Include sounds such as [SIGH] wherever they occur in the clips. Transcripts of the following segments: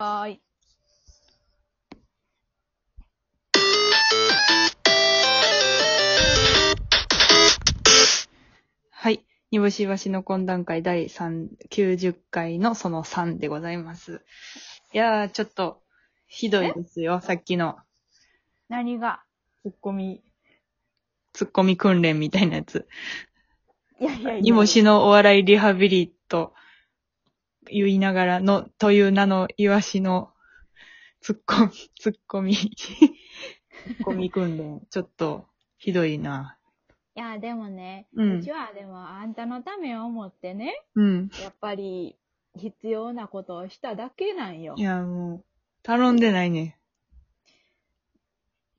はーい。はい。煮干しわしの懇談会第3、90回のその3でございます。いやー、ちょっと、ひどいですよ、さっきの。何が？ツッコミ、ツッコミ訓練みたいなやつ。いやいやいや。煮干しのお笑いリハビリと言いながらの、という名のイワシのツッコミ、ツッコミ、ツッコミ訓練。ちょっと、ひどいな。いや、でもね、ううんちはでもあんたのためを思ってね、うん。やっぱり必要なことをしただけなんよ。いや、もう、頼んでないね。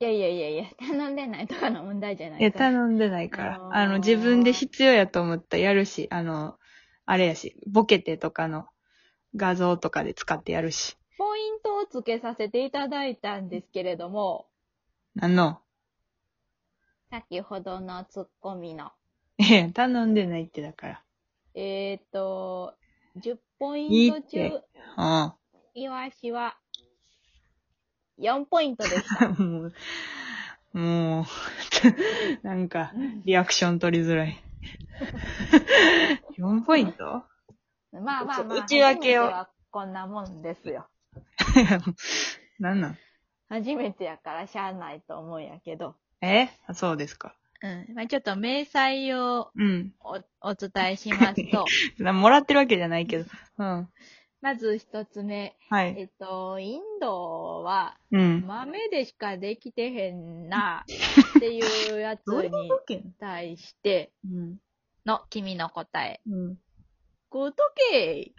いやいやいやいや、頼んでないとかの問題じゃないいや。頼んでないから。あのーあの、自分で必要やと思ったらやるし、あの、あれやし、ボケてとかの画像とかで使ってやるし。ポイントをつけさせていただいたんですけれども、なんの？先ほどのツッコミの、ええ、頼んでないってだから。えっ、ー、と、10ポいイント中、うん。イワシは4ポイントでした。[LAUGHS] もう、もう、[LAUGHS] なんか、リアクション取りづらい。[LAUGHS] 4ポイント？まあまあまあ、内訳を初めてはこんなもんですよ。[LAUGHS] なんなん？初めてやからしゃあないと思うんやけど。え？あそうですか。うん。まあちょっと明細をうん。おお伝えしますと、な [LAUGHS] もらってるわけじゃないけど。うん。まず一つ目、はい。えっと、インドはうん。豆でしかできてへんな [LAUGHS] っていうやつに対してうん。の君の答え。うん。食うとけ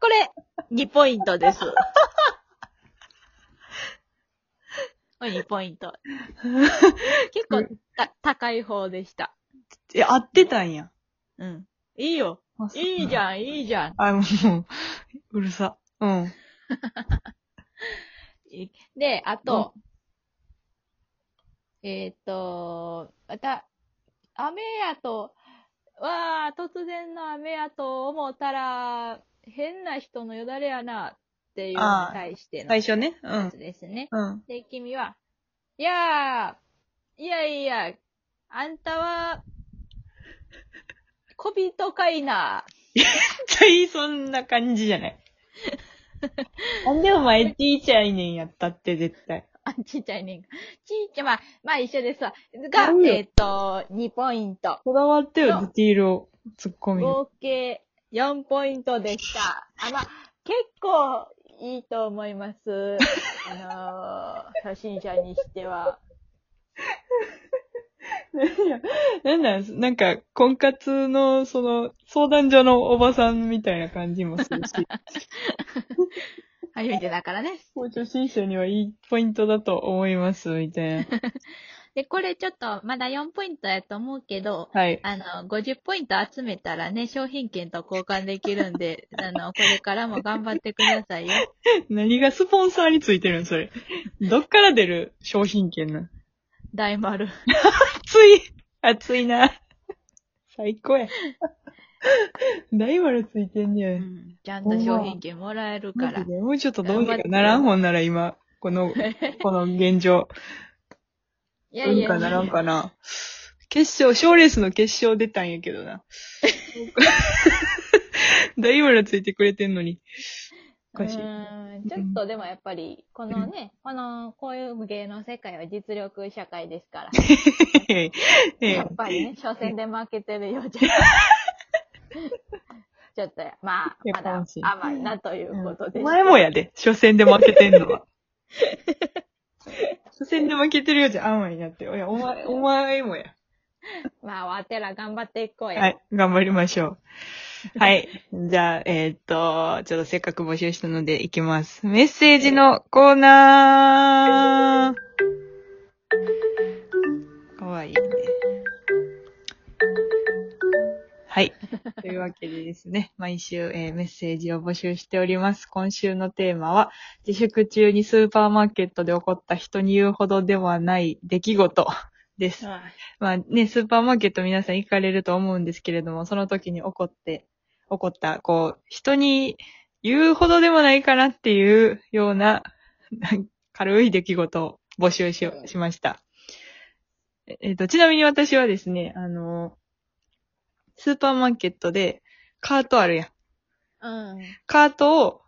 これ、2ポイントです。これ2ポイント。結構た高い方でした。え、合ってたんや。うん。いいよ。いいじん。ゃん、いいじゃん。あ、もう、うるさ。うん。[LAUGHS] いで、あと、えっ、と、また、雨やと、わあ、突然の雨やと思ったら、変な人のよだれやな、っていうのに対しての最初ね。うんやつ。ですね。うん。で、君は、いやー、いやいや、あんたは、小人かいな。絶対そんな感じじゃない。[LAUGHS] なんでお前ちいちゃいねんやったって絶対。あ、ちっちゃいねんか。ちっちゃい、まあ、まあ一緒ですわ。がえっ、と、2ポイント。こだわってよ、ディティールを突っ込み。合計4ポイントでした。あ、まあ、結構いいと思います。あのー、[LAUGHS] 初心者にしては。なんなんなんか、婚活の、その、相談所のおばさんみたいな感じもするし、[LAUGHS] 初めてだからね。もう初心者にはいいポイントだと思います、みたいな。[LAUGHS] で、これちょっと、まだ4ポイントやと思うけど、はい。あの、50ポイント集めたらね、商品券と交換できるんで、[LAUGHS] あの、これからも頑張ってくださいよ。[LAUGHS] 何がスポンサーについてるんそれ。どっから出る商品券なん大丸。熱い熱いな。最高や。大丸ついてんねや。うん。ちゃんと商品券もらえるからマジ。でもうちょっとどうにかならんほんなら今、この、[LAUGHS] この現状。いやどうにかならんかな。決勝、賞レースの決勝出たんやけどな。[LAUGHS] 大丸ついてくれてんのに。おかしい。うーんちょっとでもやっぱり、このね、この、こういう芸能世界は実力社会ですから。[LAUGHS] ええやっぱりね、初戦で負けてるようじゃ。[LAUGHS] ちょっと、まあ、やまだ甘いなということでおす。前もやで、初戦で負けてんのは。[LAUGHS] 初戦で負けてるようじゃ甘いなって。いや、お前、お前もや。まあ、わてら頑張っていこうや。はい、頑張りましょう。はい。じゃあ、えーっと、ちょっとせっかく募集したのでいきます。メッセージのコーナーはい。[LAUGHS] というわけでですね、毎週、えーメッセージを募集しております。今週のテーマは、自粛中にスーパーマーケットで起こった人に言うほどではない出来事 [LAUGHS] です。はいまあね、スーパーマーケット皆さん行かれると思うんですけれども、その時に起こって、起こった、こう、人に言うほどでもないかなっていうような、[LAUGHS] 軽い出来事を募集ししました。ええっと、ちなみに私はですね、あの、スーパーマーケットでカートあるやん。うん。カートを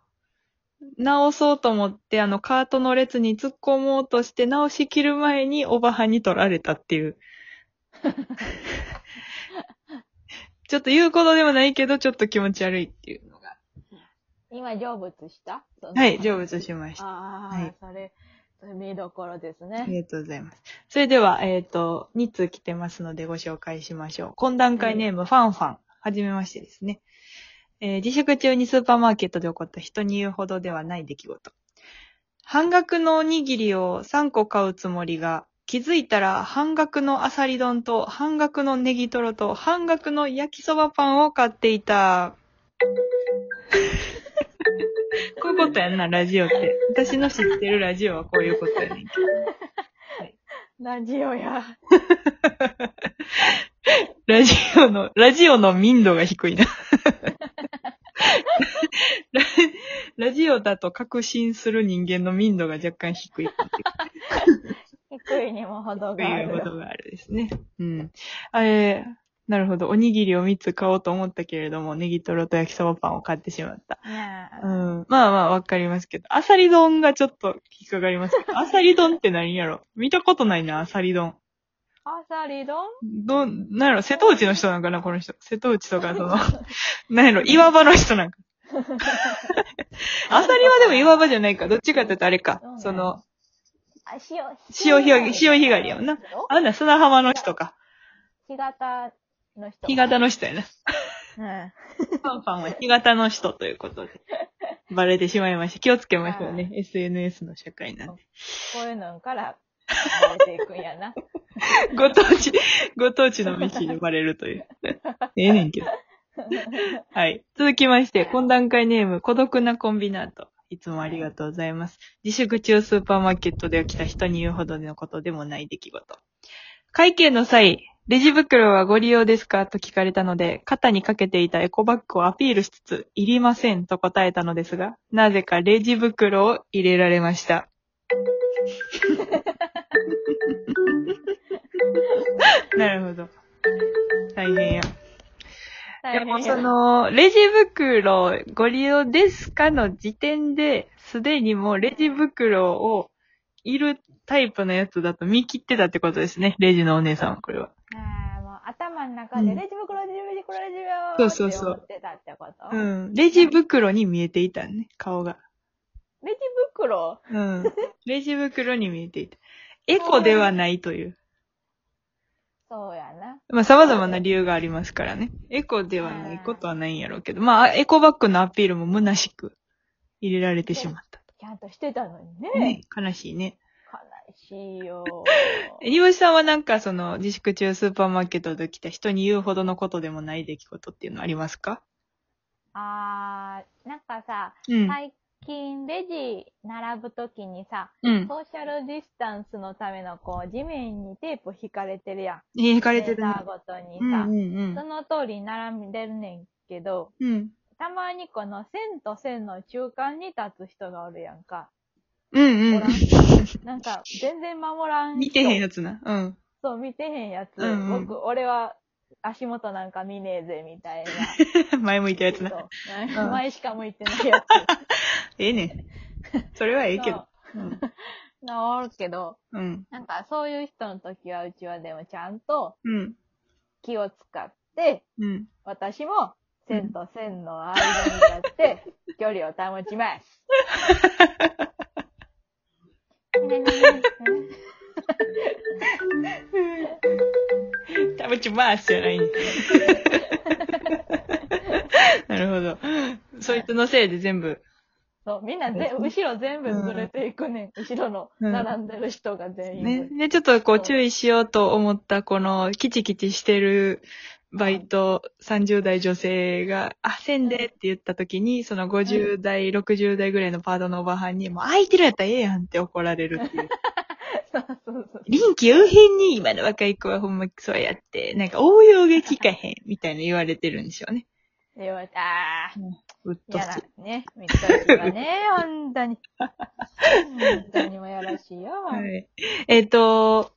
直そうと思って、あのカートの列に突っ込もうとして直しきる前におばはんに取られたっていう。[LAUGHS] ちょっと言うことでもないけど、ちょっと気持ち悪いっていうのが。今、成仏した？はい、成仏しました。ああ、はいそれ見どころですあね。りがとうございます。それでは、えっ、と、2通来てますのでご紹介しましょう。懇談会ネーム、ファンファン。はじめましてですね。えー自粛中にスーパーマーケットで起こった人に言うほどではない出来事。半額のおにぎりを3個買うつもりが、気づいたら半額のアサリ丼と半額のネギトロと半額の焼きそばパンを買っていた。ことやんな、ラジオって。私の知ってるラジオはこういうことやねんけど。[LAUGHS] ラジオや。[LAUGHS] ラジオの、ラジオの民度が低いな。[LAUGHS] ララジオだと確信する人間の民度が若干低い低いにも程があいうこる。とがあるですね。うん。あれ、なるほど。おにぎりを3つ買おうと思ったけれども、ネギトロと焼きそばパンを買ってしまった。うん。まあまあ、わかりますけど。アサリ丼がちょっと引っかかりますけど。[LAUGHS] アサリ丼って何やろ？見たことないな、アサリ丼。アサリ丼？どん、なんやろ？瀬戸内の人なんかな、この人。瀬戸内とか、その、[LAUGHS] なんやろ？岩場の人なんか。[LAUGHS] アサリはでも岩場じゃないか。どっちかって言うとあれかその、あ、潮、潮干狩りやもんな。あんな砂浜の人か。干潟の人。干潟の人やな。うん。ファンファンは干潟の人ということで。バレてしまいました。気をつけましょうね。SNS の社会なんで。こういうのから、バレていくんやな。[LAUGHS] ご当地、ご当地の飯でバレるという。ええねんけど。はい。続きまして、懇談会ネーム、孤独なコンビナート。いつもありがとうございます。自粛中スーパーマーケットで起きた人に言うほどのことでもない出来事。会計の際、レジ袋はご利用ですか？と聞かれたので、肩にかけていたエコバッグをアピールしつつ、いりませんと答えたのですが、なぜかレジ袋を入れられました。[LAUGHS] なるほど。大変や。でもその、レジ袋ご利用ですかの時点で、すでにもうレジ袋をいるタイプのやつだと見切ってたってことですね。レジのお姉さんは、これは。中でうんレジ袋、レジ袋、レジ袋そうそうそうってたってこと？うん。レジ袋に見えていたね、顔が。レジ袋？うん。[LAUGHS] レジ袋に見えていた。エコではないという。そうやな。まあ、様々な理由がありますからね。エコではないことはないんやろうけど。まあ、エコバッグのアピールも虚しく入れられてしまったちゃんとしてたのにね。と。ね。悲しいね。悲しいよ。えにぼしさんはなんかその自粛中スーパーマーケットで来た人に言うほどのことでもない出来事っていうのありますか？あー、なんかさ、うん。最近レジ並ぶときにさ、うん。ソーシャルディスタンスのためのこう、地面にテープ引かれてるやん。えー、行かれてるーター。ごとにさ、うんうんその通りに並んでるねんけど、うん。うん。たまにこの線と線の中間に立つ人がおるやんか。うんうんおらん。[LAUGHS] なんか、全然守らん人。見てへんやつな。うん。そう、見てへんやつ。うんうん僕、俺は足元なんか見ねえぜ、みたいな。[LAUGHS] 前向いたやつな。そううん前しか向いてないや [LAUGHS] ええねん。それはええつ。けど。うん。なおるけど、うん。なんかそういう人の時はうちはでもちゃんとうん。気気を使って、うん。私も線と線の間に立って、距離を保ちます。食べちまーすじゃないん [LAUGHS] なるほど。そいつのせいで全部。そう、みんなぜ、後ろ全部ずれていくねん。後ろのうん並んでる人が全員。ね。で、ちょっとこう注意しようと思った、この、キチキチしてるバイト、30代女性が、あ、せんでって言った時に、その50代、60代ぐらいのパートのおばはんに、もう空いてるやったらええやんって怒られるっていう。[LAUGHS] そうそうそう。臨機応変に今の若い子はほんまそうやって、なんか応用が効かへん、みたいな言われてるんでしょうね。言われた。あうっとし。な、ね。みっとしいわね、ほんとに。本当にもやらしいよ。はい。えっ、と、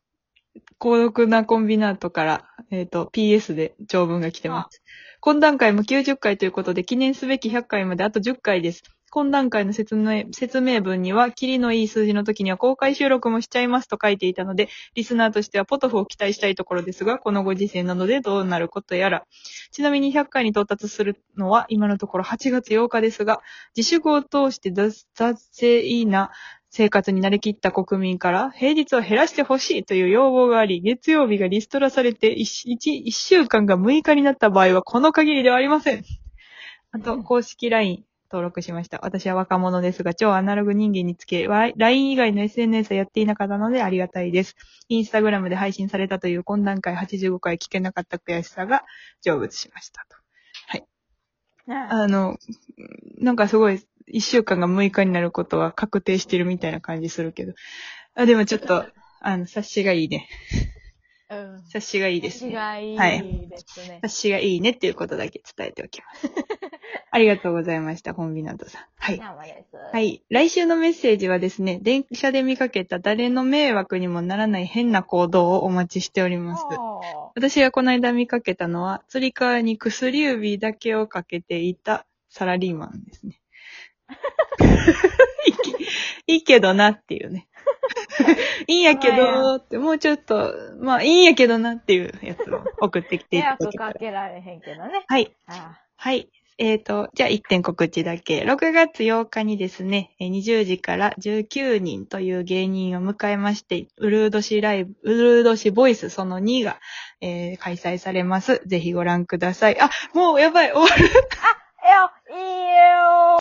高読なコンビナートから、えっ、と、PS で長文が来てます。懇談会も90回ということで、記念すべき100回まであと10回です。懇談会の説明説明文には、キリのいい数字の時には公開収録もしちゃいますと書いていたので、リスナーとしてはポトフを期待したいところですが、このご時世なのでどうなることやら。ちなみに100回に到達するのは今のところ8月8日ですが、自粛を通して雑雑いな生活に慣れきった国民から、平日を減らしてほしいという要望があり、月曜日がリストラされて 1, 週間が6日になった場合はこの限りではありません。あと、公式 LINE 登録しました。私は若者ですが、超アナログ人間につけ、わ LINE 以外の SNS はやっていなかったのでありがたいです。インスタグラムで配信されたという懇談会85回聞けなかった悔しさが成仏しましたと。なああの、なんかすごい、一週間が6日になることは確定してるみたいな感じするけど。あ、でもちょっと、あの、察しがいいね。うん。察しがいいですね。違いはいですね。察しがいいねっていうことだけ伝えておきます。ありがとうございました、コンビナントさん。はい。は。い。来週のメッセージはですね、電車で見かけた誰の迷惑にもならない変な行動をお待ちしております。私がこの間見かけたのは、釣り革に薬指だけをかけていたサラリーマンですね。[LAUGHS] いいけどなっていうね。[LAUGHS] いいんやけどって、もうちょっと、まあいいんやけどなっていうやつを送ってきてい迷惑ただけた。からけられへんけどね。はい。あはい。えーと、じゃあ1点告知だけ。6月8日にですね、えー20時から19人という芸人を迎えまして、ウルード氏ライブ、ウルード氏ボイスその2が、えー開催されます。ぜひご覧ください。あ、もうやばい、終わる。あ、いや、いいよ